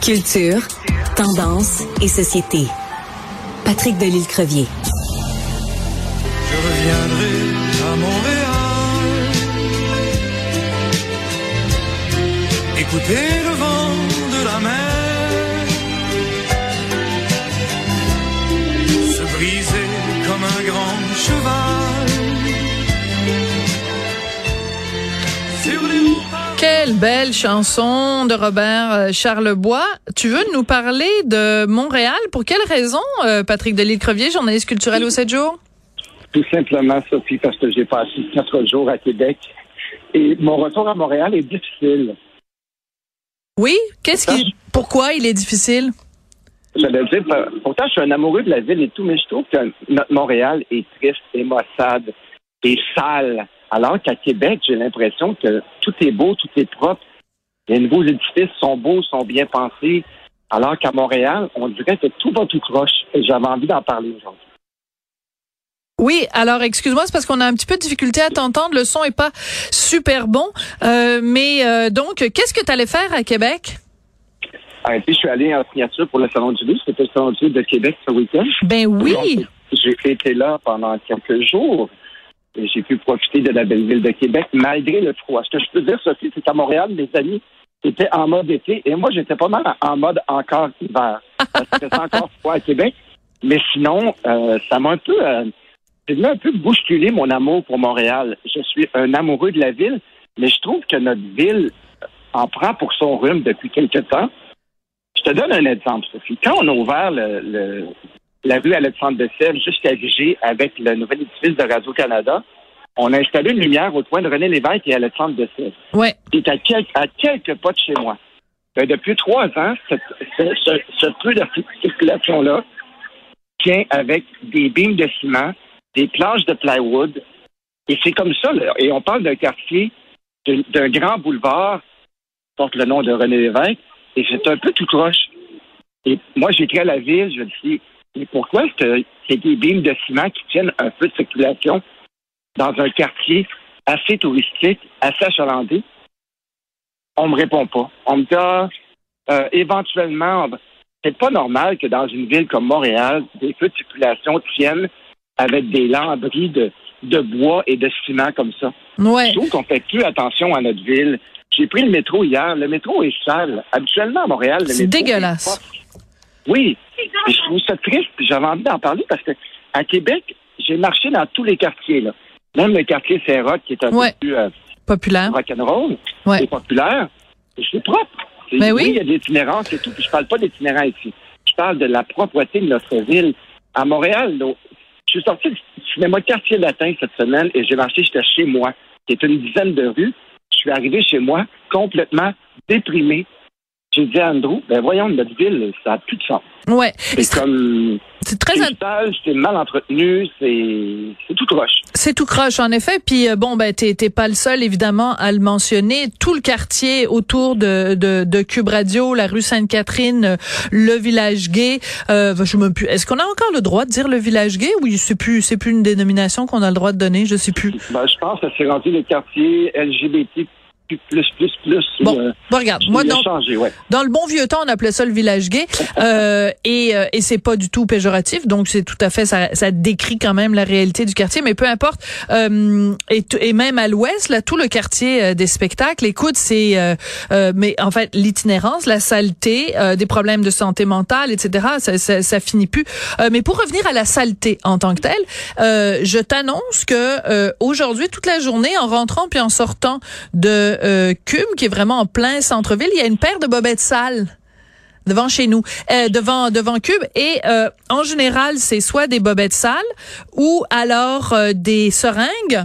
Culture, tendance et société. Patrick Delisle-Crevier. Je reviendrai à Montréal. Écoutez Quelle belle chanson de Robert euh, Charlebois. Tu veux nous parler de Montréal? Pour quelle raison, euh, Patrick Delisle-Crevier, journaliste culturel au 7 jours? Tout simplement, Sophie, parce que j'ai passé quatre jours à Québec. Et mon retour à Montréal est difficile. Oui? Qu'est-ce qui, pourquoi il est difficile? Dire, pourtant, je suis un amoureux de la ville et tout, mais je trouve que notre Montréal est triste, est maussade, est sale. Alors qu'à Québec, j'ai l'impression que tout est beau, tout est propre. Les nouveaux édifices sont beaux, sont bien pensés. Alors qu'à Montréal, on dirait que tout va tout croche. Et j'avais envie d'en parler aujourd'hui. Oui, alors excuse-moi, c'est parce qu'on a un petit peu de difficulté à t'entendre. Le son est pas super bon. Euh, mais euh, donc, qu'est-ce que tu allais faire à Québec? Et puis, je suis allé en signature pour le Salon du Livre. C'était le Salon du Livre de Québec ce week-end. Ben oui. J'ai été là pendant quelques jours et j'ai pu profiter de la belle ville de Québec malgré le froid. Ce que je peux dire, Sophie, c'est qu'à Montréal, mes amis étaient en mode été et moi, j'étais pas mal en mode encore hiver. Parce que c'est encore froid à Québec. Mais sinon, euh, ça m'a un peu... Euh, un peu bousculer mon amour pour Montréal. Je suis un amoureux de la ville, mais je trouve que notre ville en prend pour son rhume depuis quelque temps. Je te donne un exemple, Sophie. Quand on a ouvert le, le- la rue Alexandre de Sèvres jusqu'à Vigée avec le nouvel édifice de Radio-Canada, on a installé une lumière au coin de René Lévesque et Alexandre de Sèvres, Ouais. qui est à, quel- à quelques pas de chez moi. Ben, depuis trois ans, ce, ce, peu de circulation-là tient avec des beams de ciment, des planches de plywood, et c'est comme ça. là. Et on parle d'un quartier, d'un grand boulevard, qui porte le nom de René Lévesque, et c'est un peu tout croche. Et moi, j'écris à la ville, je dis, mais pourquoi est-ce c'est des beams de ciment qui tiennent un peu de circulation dans un quartier assez touristique, assez achalandé? On me répond pas. On me dit, ah, euh, éventuellement, c'est pas normal que dans une ville comme Montréal, des feux de circulation tiennent avec des lambris de, de bois et de ciment comme ça. Ouais. Je trouve qu'on fait plus attention à notre ville. J'ai pris le métro hier. Le métro est sale. Habituellement, à Montréal, le C'est métro. est dégueulasse. Oui. Et je trouve ça triste. puis J'avais envie d'en parler parce que à Québec, j'ai marché dans tous les quartiers. Là. Même le quartier Saint-Roch, qui est un Ouais. peu plus euh, Populaire. rock'n'roll, Ouais. c'est populaire. C'est propre. C'est- Ben oui. il y a des itinérants et tout. Puis je parle pas d'itinérants ici. Je parle de la propreté de notre ville. À Montréal, je suis sorti du cinéma quartier latin cette semaine et j'ai marché jusqu'à chez moi, qui est une dizaine de rues. Je suis arrivé chez moi complètement déprimé. J'ai dit à Andrew, ben voyons, notre ville, ça n'a plus de sens. Ouais. C'est comme, c'est très c'est mal entretenu, c'est, c'est tout croche. C'est tout croche en effet. Puis euh, bon, ben t'es pas le seul évidemment à le mentionner. Tout le quartier autour de de, de Cube Radio, la rue Sainte-Catherine, euh, le village gay. Euh, je me plus. Est-ce qu'on a encore le droit de dire le village gay Oui, c'est plus c'est plus une dénomination qu'on a le droit de donner. Je sais plus. Ben, je pense que c'est rendu le quartier LGBT plus, plus, plus, plus. Bon, euh, bon regarde, moi dans changé, ouais. dans le bon vieux temps, on appelait ça le village gay, euh, et euh, et c'est pas du tout péjoratif, donc c'est tout à fait ça, ça décrit quand même la réalité du quartier, mais peu importe. Euh, et, et même à l'ouest, là, tout le quartier des spectacles, écoute, c'est mais en fait l'itinérance, la saleté, euh, des problèmes de santé mentale, etc. Ça, ça, ça finit plus. Euh, mais pour revenir à la saleté en tant que telle, euh, je t'annonce que euh, aujourd'hui, toute la journée, en rentrant puis en sortant de euh, qui est vraiment en plein centre-ville, il y a une paire de bobettes sales devant chez nous, euh, devant devant Cube et euh, en général c'est soit des bobettes sales ou alors euh, des seringues,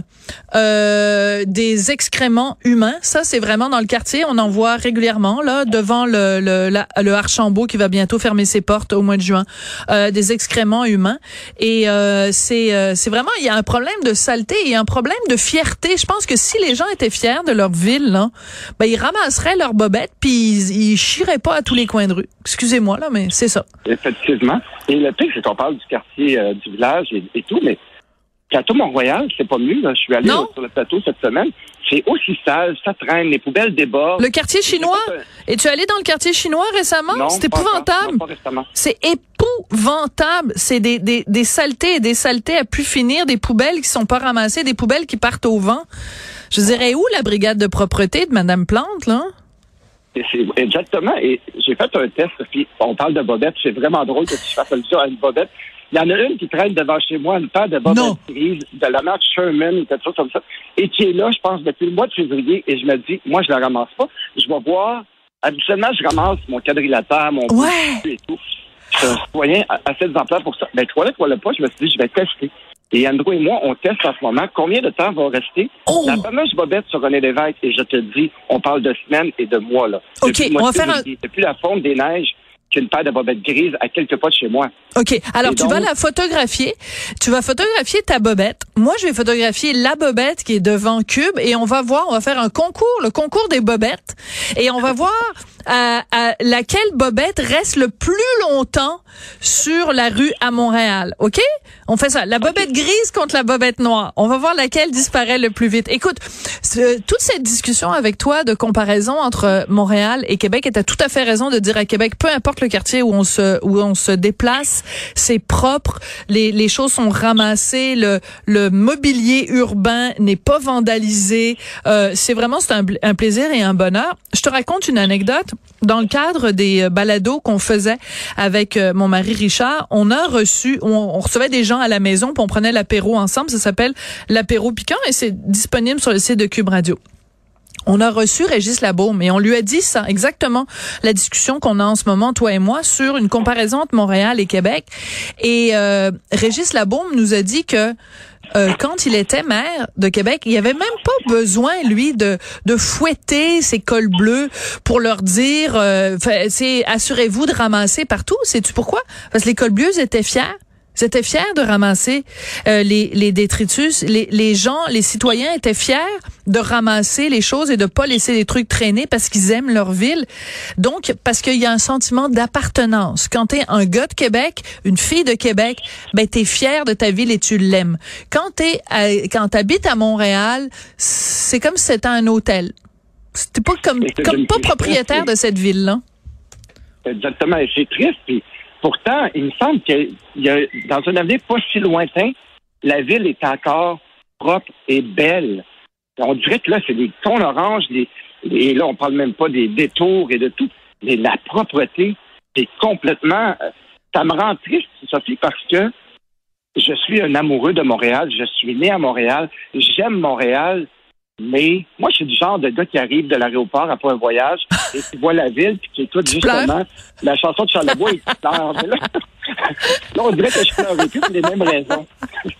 euh, des excréments humains. Ça c'est vraiment dans le quartier, on en voit régulièrement là devant le le, le Archambault qui va bientôt fermer ses portes au mois de juin, euh, des excréments humains et euh, c'est c'est vraiment il y a un problème de saleté et un problème de fierté. Je pense que si les gens étaient fiers de leur ville là, ben ils ramasseraient leurs bobettes puis ils, ils chieraient pas à tous les coins de rue. Excusez-moi là, mais c'est ça. Effectivement. Et le pire, c'est qu'on parle du quartier, euh, du village et, et tout, mais Plateau Mont-Royal, c'est pas mieux. Là. Je suis allé sur le plateau cette semaine. C'est aussi sale, ça traîne, les poubelles débordent. Le quartier chinois? Es-tu allé dans le quartier chinois récemment? Non, C'est épouvantable. C'est épouvantable. C'est des, des, des saletés et des saletés à plus finir, des poubelles qui sont pas ramassées, des poubelles qui partent au vent. Je dirais où la brigade de propreté de Madame Plante, là? Exactement. Et j'ai fait un test, puis on parle de bobettes. C'est vraiment drôle que tu fasses allusion à une bobette. Il y en a une qui traîne devant chez moi, une paire de bobettes grises de la marque Sherman, quelque chose comme ça, et qui est là, je pense, depuis le mois de février, et je me dis, moi, je la ramasse pas. Je vais voir. Habituellement, je ramasse mon quadrilatère, mon Ouais. et tout. Je suis un citoyen assez exemplaire pour ça. Ben, toilette, voilà pas, je me suis dit, je vais tester. Et Andrew et moi, on teste en ce moment combien de temps va rester Oh! la fameuse bobette sur René Lévesque. Et je te dis, on parle de semaines et de mois, là. OK, Depuis on va faire un-. Depuis la fonte des neiges, qu'une paire de bobettes grises à quelques pas de chez moi. OK. Alors, Et tu donc- vas la photographier. Tu vas photographier ta bobette. Moi, je vais photographier la bobette qui est devant Cube et on va voir, on va faire un concours, le concours des bobettes. Et on va voir à, à laquelle bobette reste le plus longtemps sur la rue à Montréal. OK? On fait ça. La bobette grise contre la bobette noire. On va voir laquelle disparaît le plus vite. Écoute, ce- toute cette discussion avec toi de comparaison entre Montréal et Québec, et t'as tout à fait raison de dire à Québec, peu importe le quartier où on se, où on se déplace, c'est propre, les, les choses sont ramassées, le, le mobilier urbain n'est pas vandalisé. Euh, c'est vraiment c'est un plaisir et un bonheur. Je te raconte une anecdote. Dans le cadre des euh, balados qu'on faisait avec euh, mon mari Richard, on a reçu, on, recevait des gens à la maison, puis on prenait l'apéro ensemble. Ça s'appelle l'apéro piquant et c'est disponible sur le site de Cube Radio. On a reçu Régis Labaume et on lui a dit ça, exactement la discussion qu'on a en ce moment, toi et moi, sur une comparaison entre Montréal et Québec. Et euh, Régis Labaume nous a dit que euh, quand il était maire de Québec, il avait même pas besoin, lui, de, de fouetter ses cols bleus pour leur dire, euh, c'est assurez-vous de ramasser partout. Sais-tu pourquoi? Parce que les cols bleus étaient fiers. Ils étaient fiers de ramasser euh, les, les détritus. Les, les gens, les citoyens étaient fiers de ramasser les choses et de pas laisser les trucs traîner parce qu'ils aiment leur ville. Donc, parce qu'il y a un sentiment d'appartenance. Quand t'es un gars de Québec, une fille de Québec, ben t'es fier de ta ville et tu l'aimes. Quand t'es, à- quand t'habites à Montréal, c'est comme si c'était un hôtel. T'es pas comme, comme pas propriétaire de cette ville-là. Exactement. Et c'est triste. Puis pourtant, il me semble qu'il y a, dans un avenir pas si lointain, la ville est encore propre et belle. On dirait que là, c'est des tons oranges, et là, on parle même pas des détours et de tout. Mais la propreté est complètement. euh, Ça me rend triste, Sophie, parce que je suis un amoureux de Montréal. Je suis né à Montréal. J'aime Montréal. Mais moi, je suis du genre de gars qui arrive de l'aéroport après un voyage et qui voit la ville puis qui écoute justement la chanson de Charlebois et qui pleure. Là, là, on dirait que je pleure plus pour les mêmes raisons.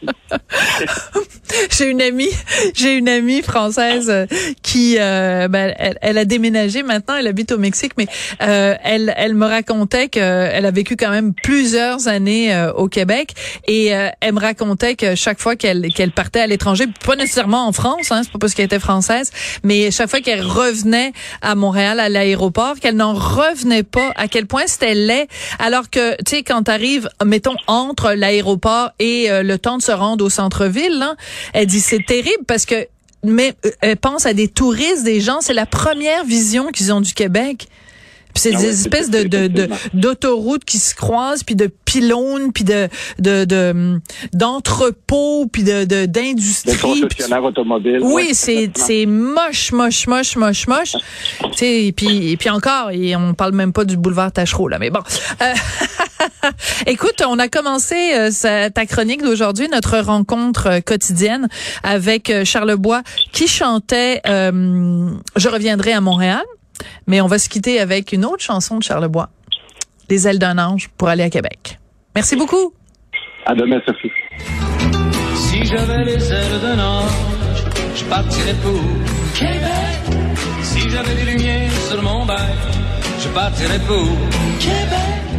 J'ai une amie, j'ai une amie française euh, qui, euh, ben, elle, elle a déménagé maintenant, elle habite au Mexique, mais euh, elle, elle me racontait qu'elle a vécu quand même plusieurs années euh, au Québec et euh, elle me racontait que chaque fois qu'elle qu'elle partait à l'étranger, pas nécessairement en France, hein, c'est pas parce qu'elle était française, mais chaque fois qu'elle revenait à Montréal à l'aéroport, qu'elle n'en revenait pas à quel point c'était laid, alors que tu sais quand t'arrives, mettons entre l'aéroport et euh, le temps de se rendre au centre-ville, là, elle dit c'est terrible parce que mais euh, elle pense à des touristes, des gens, c'est la première vision qu'ils ont du Québec. Puis c'est Ah des espèces de, de, d'autoroutes qui se croisent, puis de pylônes, puis de de de hum, d'entrepôts, puis de de d'industries. puis- concessionnaire automobile. oui, ouais, c'est c'est moche, moche, moche, moche, moche. tu sais, et puis et puis encore, et on parle même pas du boulevard Tachereau là, mais bon. Euh, Écoute, on a commencé euh, sa- ta chronique d'aujourd'hui, notre rencontre euh, quotidienne avec euh, Charles Bois qui chantait euh, Je reviendrai à Montréal, mais on va se quitter avec une autre chanson de Charles Bois, Les ailes d'un ange pour aller à Québec. Merci beaucoup. À demain, Sophie. Si j'avais les ailes d'un ange, je partirais pour Québec. Si j'avais des lumières sur mon bail, je partirais pour Québec.